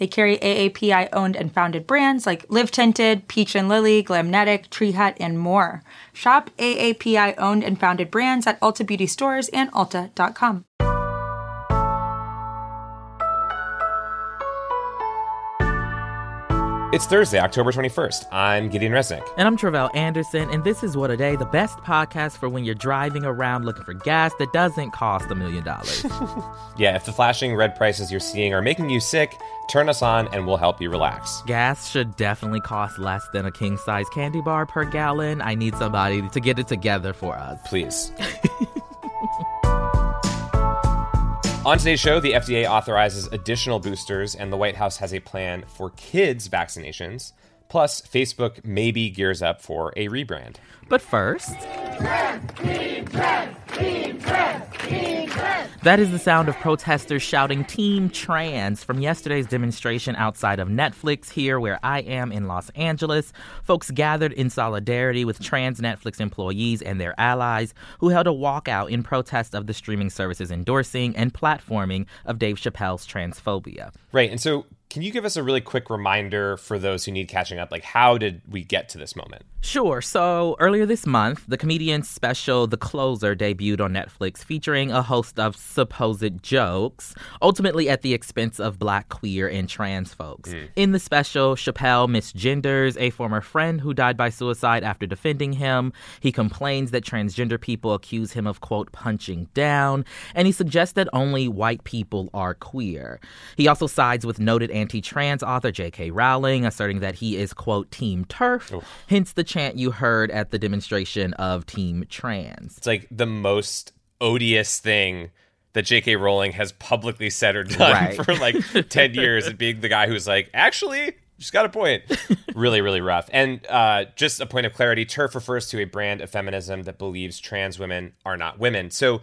They carry AAPI owned and founded brands like Live Tinted, Peach and Lily, Glamnetic, Tree Hut, and more. Shop AAPI owned and founded brands at Ulta Beauty stores and Ulta.com. It's Thursday, October 21st. I'm Gideon Resnick. And I'm Tre'vell Anderson, and this is What a Day, the best podcast for when you're driving around looking for gas that doesn't cost a million dollars. Yeah, if the flashing red prices you're seeing are making you sick, turn us on and we'll help you relax. Gas should definitely cost less than a king size candy bar per gallon. I need somebody to get it together for us. Please. On today's show, the FDA authorizes additional boosters, and the White House has a plan for kids' vaccinations. Plus, Facebook maybe gears up for a rebrand. But first. That is the sound of protesters shouting Team Trans from yesterday's demonstration outside of Netflix here where I am in Los Angeles. Folks gathered in solidarity with trans Netflix employees and their allies who held a walkout in protest of the streaming service's endorsing and platforming of Dave Chappelle's transphobia. Right. And so, can you give us a really quick reminder for those who need catching up? Like, how did we get to this moment? Sure. So earlier this month, the comedian's special The Closer debuted on Netflix, featuring a host of supposed jokes, ultimately at the expense of black, queer, and trans folks. Hmm. In the special, Chappelle misgenders a former friend who died by suicide after defending him. He complains that transgender people accuse him of, quote, punching down, and he suggests that only white people are queer. He also sides with noted anti trans author J.K. Rowling, asserting that he is, quote, Team TERF, hence the chant you heard at the demonstration of Team Trans. It's like the most odious thing that J.K. Rowling has publicly said or done Right. for like 10 years and being the guy who's like, actually, she's got a point. really, really rough. And uh, just a point of clarity TERF refers to a brand of feminism that believes trans women are not women. So,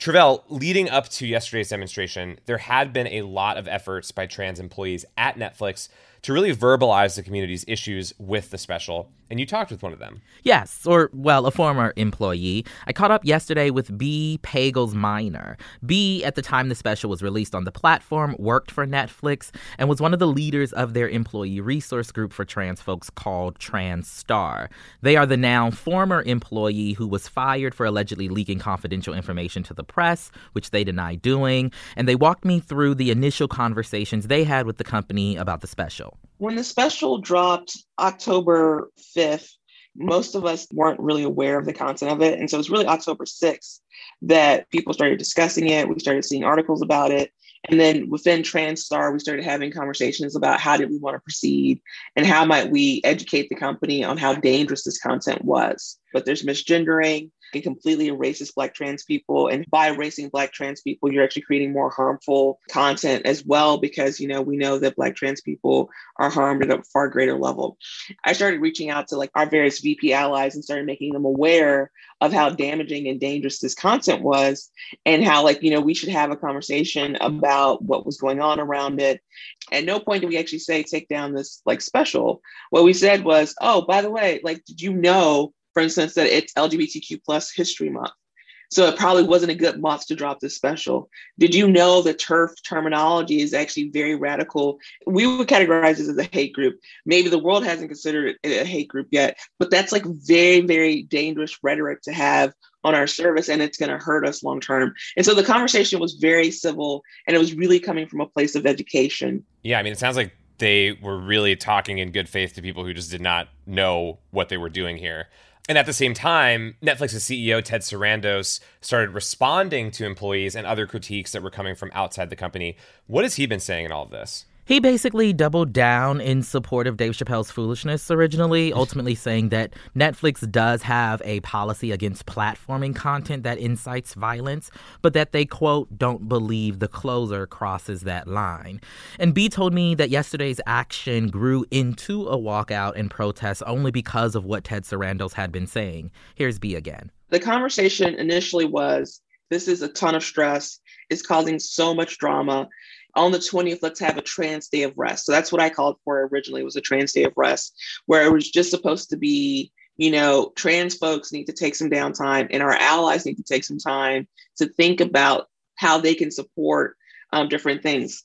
Tre'vell, leading up to yesterday's demonstration, there had been a lot of efforts by trans employees at Netflix to really verbalize the community's issues with the special. And you talked with one of them. Yes, or, well, a former employee. I caught up yesterday with B. Pagels Minor. B, at the time the special was released on the platform, worked for Netflix and was one of the leaders of their employee resource group for trans folks called Trans Star. They are the now former employee who was fired for allegedly leaking confidential information to the press, which they deny doing. And they walked me through the initial conversations they had with the company about the special. When the special dropped October 5th, most of us weren't really aware of the content of it. And so it was really October 6th that people started discussing it. We started seeing articles about it. And then within TransStar, we started having conversations about how did we want to proceed and how might we educate the company on how dangerous this content was. But there's misgendering. It completely erases Black trans people. And by erasing Black trans people, you're actually creating more harmful content as well, because, you know, we know that Black trans people are harmed at a far greater level. I started reaching out to like our various VP allies and started making them aware of how damaging and dangerous this content was and how like, you know, we should have a conversation about what was going on around it. At no point did we actually say take down this like special. What we said was, oh, by the way, like, did you know, for instance, that it's LGBTQ plus history month? So it probably wasn't a good month to drop this special. Did you know the TERF terminology is actually very radical? We would categorize this as a hate group. Maybe the world hasn't considered it a hate group yet, but that's like very, very dangerous rhetoric to have on our service and it's going to hurt us long term. And so the conversation was very civil and it was really coming from a place of education. Yeah, I mean, it sounds like they were really talking in good faith to people who just did not know what they were doing here. And at the same time, Netflix's CEO, Ted Sarandos, started responding to employees and other critiques that were coming from outside the company. What has he been saying in all of this? He basically doubled down in support of Dave Chappelle's foolishness originally, ultimately saying that Netflix does have a policy against platforming content that incites violence, but that they, quote, don't believe the closer crosses that line. And B told me that yesterday's action grew into a walkout and protest only because of what Ted Sarandos had been saying. Here's B again. The conversation initially was this is a ton of stress. It's causing so much drama on the 20th, let's have a trans day of rest. So that's what I called for originally was a trans day of rest, where it was just supposed to be, you know, trans folks need to take some downtime and our allies need to take some time to think about how they can support um, different things.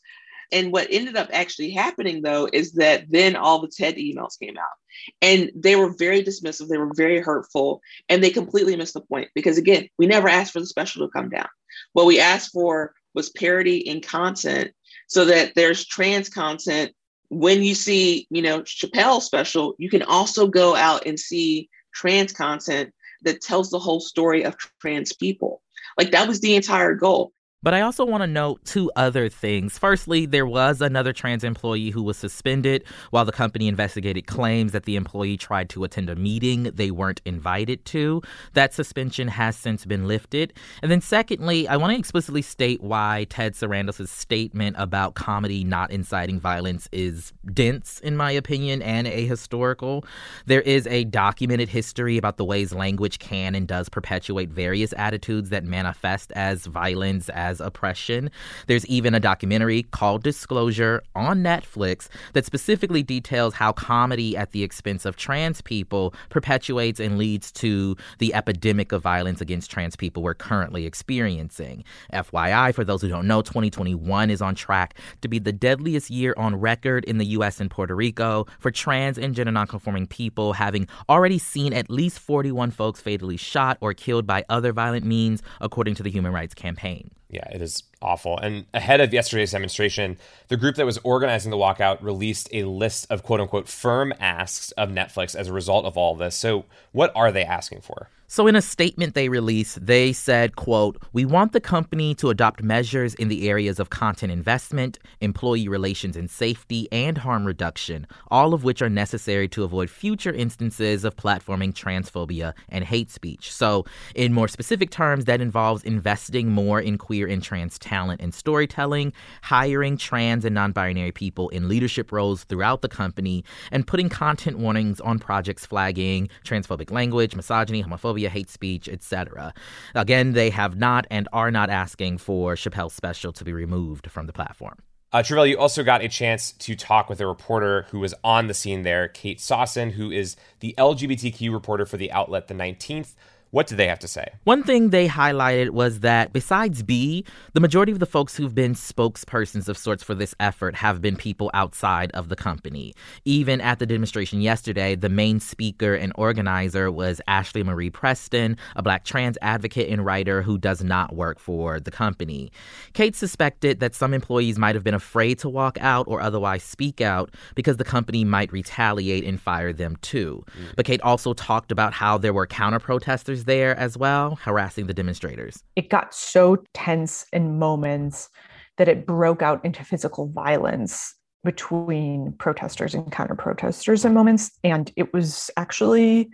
And what ended up actually happening though is that then all the TED emails came out and they were very dismissive, they were very hurtful, and they completely missed the point because again, we never asked for the special to come down. What we asked for was parity in content so that there's trans content. When you see, you know, Chappelle special, you can also go out and see trans content that tells the whole story of trans people. Like that was the entire goal. But I also want to note two other things. Firstly, there was another trans employee who was suspended while the company investigated claims that the employee tried to attend a meeting they weren't invited to. That suspension has since been lifted. And then, secondly, I want to explicitly state why Ted Sarandos' statement about comedy not inciting violence is dense, in my opinion, and ahistorical. There is a documented history about the ways language can and does perpetuate various attitudes that manifest as violence, as as oppression. There's even a documentary called Disclosure on Netflix that specifically details how comedy at the expense of trans people perpetuates and leads to the epidemic of violence against trans people we're currently experiencing. FYI, for those who don't know, 2021 is on track to be the deadliest year on record in the US and Puerto Rico for trans and gender nonconforming people, having already seen at least 41 folks fatally shot or killed by other violent means, according to the Human Rights Campaign yeah, it is awful. And ahead of yesterday's demonstration, the group that was organizing the walkout released a list of quote unquote firm asks of Netflix as a result of all this. So, what are they asking for? So in a statement they released, they said, quote, "We want the company to adopt measures in the areas of content investment, employee relations and safety, and harm reduction, all of which are necessary to avoid future instances of platforming transphobia and hate speech." So, in more specific terms, that involves investing more in queer and trans talent and storytelling, hiring trans and non-binary people in leadership roles throughout the company, and putting content warnings on projects flagging transphobic language, misogyny, homophobia, hate speech, etc. Again, they have not and are not asking for Chappelle's special to be removed from the platform. Uh, Tre'vell, you also got a chance to talk with a reporter who was on the scene there, Kate Sosin, who is the LGBTQ reporter for the outlet The 19th. What did they have to say? One thing they highlighted was that besides B, the majority of the folks who've been spokespersons of sorts for this effort have been people outside of the company. Even at the demonstration yesterday, the main speaker and organizer was Ashley Marie Preston, a black trans advocate and writer who does not work for the company. Kate suspected that some employees might have been afraid to walk out or otherwise speak out because the company might retaliate and fire them too. Mm. But Kate also talked about how there were counter protesters there as well, harassing the demonstrators. It got so tense in moments that it broke out into physical violence between protesters and counter protesters in moments. And it was actually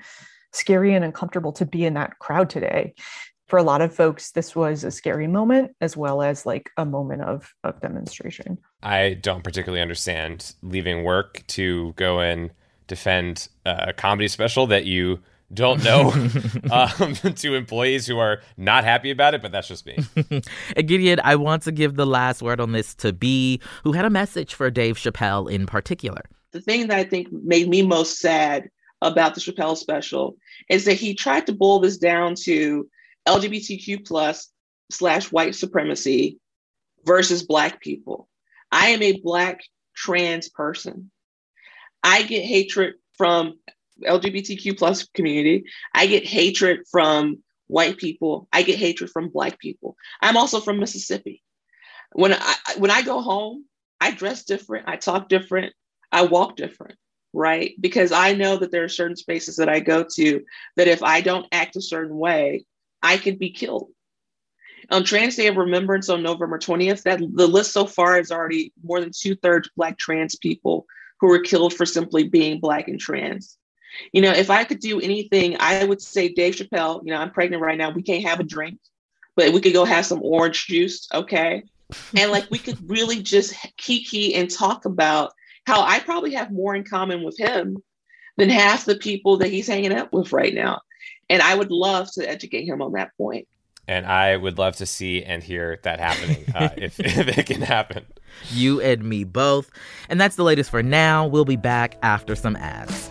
scary and uncomfortable to be in that crowd today. For a lot of folks, this was a scary moment as well as like a moment of, of demonstration. I don't particularly understand leaving work to go and defend a comedy special that you don't know um, to employees who are not happy about it, but that's just me. And Gideon, I want to give the last word on this to B, who had a message for Dave Chappelle in particular. The thing that I think made me most sad about the Chappelle special is that he tried to boil this down to LGBTQ plus slash white supremacy versus black people. I am a black trans person. I get hatred from LGBTQ plus community. I get hatred from white people. I get hatred from black people. I'm also from Mississippi. When I when I go home, I dress different, I talk different, I walk different, right? Because I know that there are certain spaces that I go to that if I don't act a certain way, I could be killed. On Trans Day of Remembrance on November 20th, that the list so far is already more than two thirds Black trans people who were killed for simply being Black and trans. You know, if I could do anything, I would say Dave Chappelle, you know, I'm pregnant right now. We can't have a drink, but we could go have some orange juice, okay? and like we could really just kiki and talk about how I probably have more in common with him than half the people that he's hanging out with right now. And I would love to educate him on that point. And I would love to see and hear that happening uh, if, if it can happen. You and me both. And that's the latest for now. We'll be back after some ads.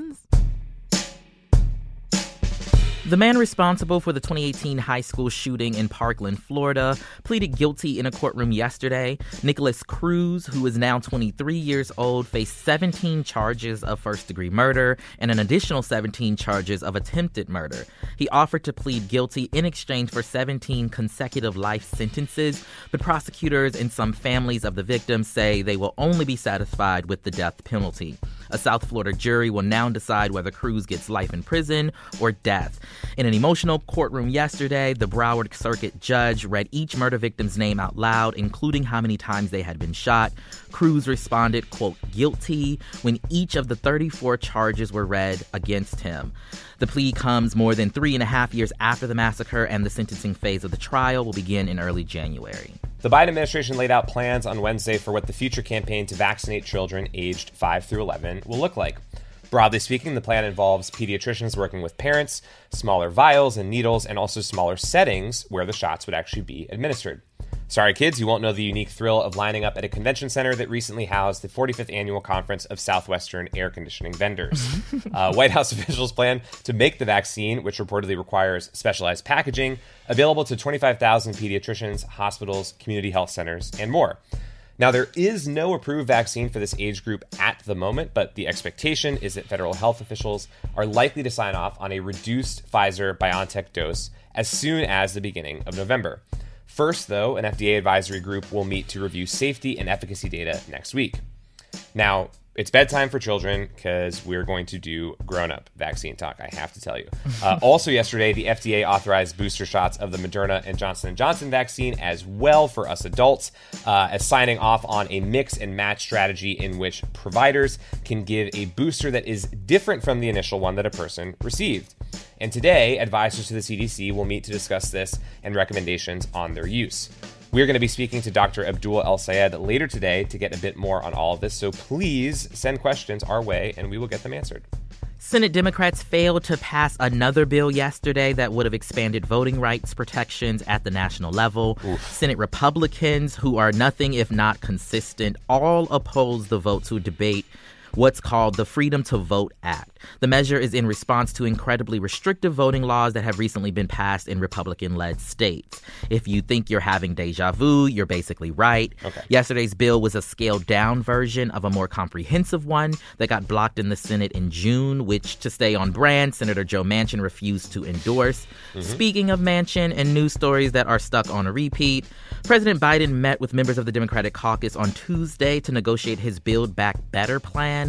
The man responsible for the 2018 high school shooting in Parkland, Florida, pleaded guilty in a courtroom yesterday. Nikolas Cruz, who is now 23 years old, faced 17 charges of first degree murder and an additional 17 charges of attempted murder. He offered to plead guilty in exchange for 17 consecutive life sentences, but prosecutors and some families of the victims say they will only be satisfied with the death penalty. A South Florida jury will now decide whether Cruz gets life in prison or death. In an emotional courtroom yesterday, the Broward Circuit judge read each murder victim's name out loud, including how many times they had been shot. Cruz responded, quote, guilty when each of the 34 charges were read against him. The plea comes more than three and a half years after the massacre, and the sentencing phase of the trial will begin in early January. The Biden administration laid out plans on Wednesday for what the future campaign to vaccinate children aged 5 through 11 will look like. Broadly speaking, the plan involves pediatricians working with parents, smaller vials and needles, and also smaller settings where the shots would actually be administered. Sorry, kids, you won't know the unique thrill of lining up at a convention center that recently housed the 45th annual conference of Southwestern air conditioning vendors. uh, White House officials plan to make the vaccine, which reportedly requires specialized packaging, available to 25,000 pediatricians, hospitals, community health centers, and more. Now, there is no approved vaccine for this age group at the moment, but the expectation is that federal health officials are likely to sign off on a reduced Pfizer BioNTech dose as soon as the beginning of November. First, though, an FDA advisory group will meet to review safety and efficacy data next week. Now, it's bedtime for children because we're going to do grown-up vaccine talk. I have to tell you. Uh, also, yesterday, the FDA authorized booster shots of the Moderna and Johnson & Johnson vaccine as well for us adults, uh, as signing off on a mix and match strategy in which providers can give a booster that is different from the initial one that a person received. And today, advisors to the CDC will meet to discuss this and recommendations on their use. We're going to be speaking to Dr. Abdul El-Sayed later today to get a bit more on all of this. So please send questions our way and we will get them answered. Senate Democrats failed to pass another bill yesterday that would have expanded voting rights protections at the national level. Oof. Senate Republicans, who are nothing if not consistent, all oppose the vote to debate what's called the Freedom to Vote Act. The measure is in response to incredibly restrictive voting laws that have recently been passed in Republican led states. If you think you're having deja vu, you're basically right. Okay. Yesterday's bill was a scaled down version of a more comprehensive one that got blocked in the Senate in June, which, to stay on brand, Senator Joe Manchin refused to endorse. Mm-hmm. Speaking of Manchin and news stories that are stuck on a repeat, President Biden met with members of the Democratic caucus on Tuesday to negotiate his Build Back Better plan.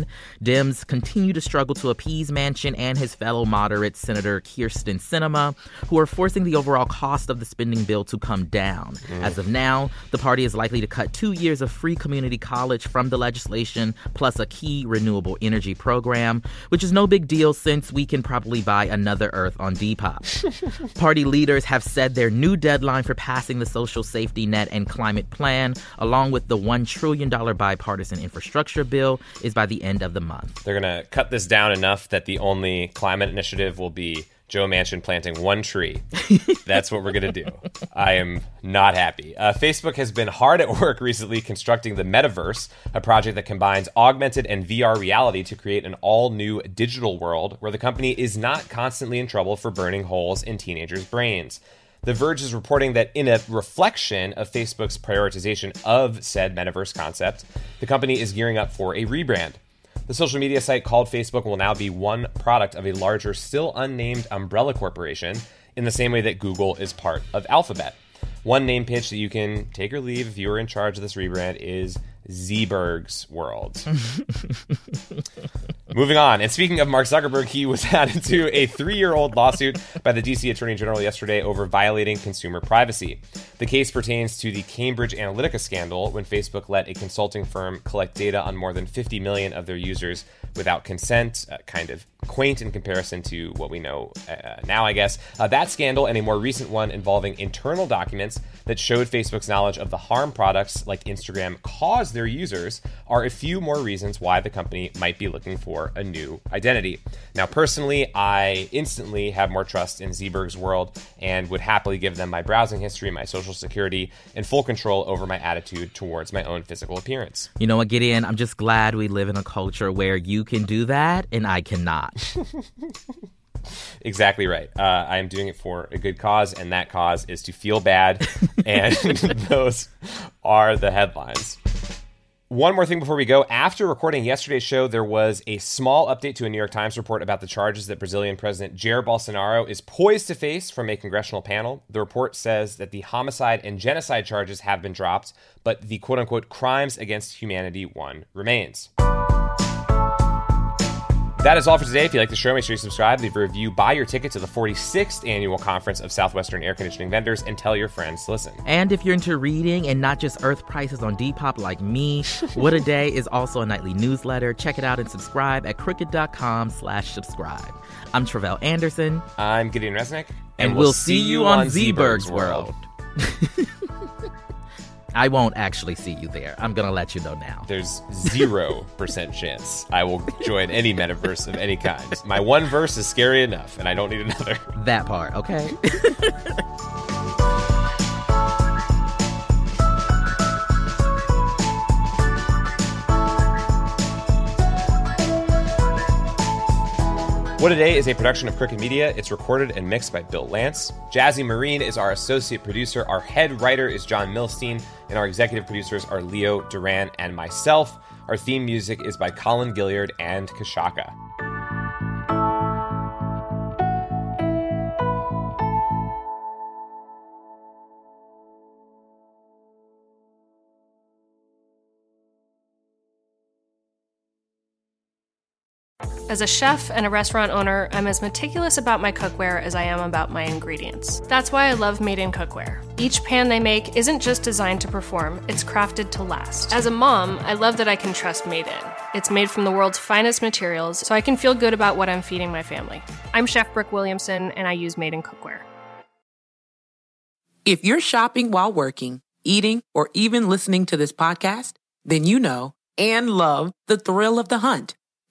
Dems continue to struggle to appease Manchin and his fellow moderate Senator Kyrsten Sinema, who are forcing the overall cost of the spending bill to come down. Mm. As of now, the party is likely to cut two years of free community college from the legislation, plus a key renewable energy program, which is no big deal since we can probably buy another Earth on Depop. party leaders have said their new deadline for passing the social safety safety net and climate plan, along with the $1 trillion bipartisan infrastructure bill, is by the end of the month. They're going to cut this down enough that the only climate initiative will be Joe Manchin planting one tree. That's what we're going to do. I am not happy. Uh, Facebook has been hard at work recently constructing the metaverse, a project that combines augmented and VR reality to create an all new digital world where the company is not constantly in trouble for burning holes in teenagers' brains. The Verge is reporting that in a reflection of Facebook's prioritization of said metaverse concept, the company is gearing up for a rebrand. The social media site called Facebook will now be one product of a larger, still unnamed umbrella corporation, in the same way that Google is part of Alphabet. One name pitch that you can take or leave if you are in charge of this rebrand is Zeeberg's world. Moving on. And speaking of Mark Zuckerberg, he was added to a three year old lawsuit by the DC Attorney General yesterday over violating consumer privacy. The case pertains to the Cambridge Analytica scandal when Facebook let a consulting firm collect data on more than 50 million of their users without consent, uh, kind of quaint in comparison to what we know uh, now, I guess. Uh, that scandal and a more recent one involving internal documents that showed Facebook's knowledge of the harm products like Instagram cause their users are a few more reasons why the company might be looking for a new identity. Now, personally, I instantly have more trust in Zeeberg's world and would happily give them my browsing history, my social security, and full control over my attitude towards my own physical appearance. You know what, Gideon? I'm just glad we live in a culture where you can do that and I cannot. exactly right. Uh, I am doing it for a good cause, and that cause is to feel bad. and those are the headlines. One more thing before we go. After recording yesterday's show, there was a small update to a New York Times report about the charges that Brazilian President Jair Bolsonaro is poised to face from a congressional panel. The report says that the homicide and genocide charges have been dropped, but the quote unquote crimes against humanity one remains. That is all for today. If you like the show, make sure you subscribe, leave a review, buy your ticket to the 46th annual conference of Southwestern air conditioning vendors, and tell your friends to listen. And if you're into reading and not just earth prices on Depop like me, What a Day is also a nightly newsletter. Check it out and subscribe at crooked.com slash subscribe. I'm Tre'vell Anderson. I'm Gideon Resnick. And, and we'll, we'll, see you on Zeeberg's World. World. I won't actually see you there. I'm going to let you know now. There's 0% chance I will join any metaverse of any kind. My one verse is scary enough, and I don't need another. That part, okay? What a Day is a production of Crooked Media. It's recorded and mixed by Bill Lancz. Jazzy Marine is our associate producer. Our head writer is John Milstein, and our executive producers are Leo Duran and myself. Our theme music is by Colin Gilliard and Kashaka. As a chef and a restaurant owner, I'm as meticulous about my cookware as I am about my ingredients. That's why I love Made in Cookware. Each pan they make isn't just designed to perform, it's crafted to last. As a mom, I love that I can trust Made in. It's made from the world's finest materials, so I can feel good about what I'm feeding my family. I'm Chef Brooke Williamson, and I use Made in Cookware. If you're shopping while working, eating, or even listening to this podcast, then you know and love the thrill of the hunt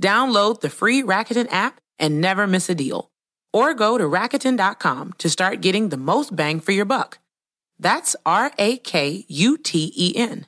Download the free Rakuten app and never miss a deal. Or go to Rakuten.com to start getting the most bang for your buck. That's R A K U T E N.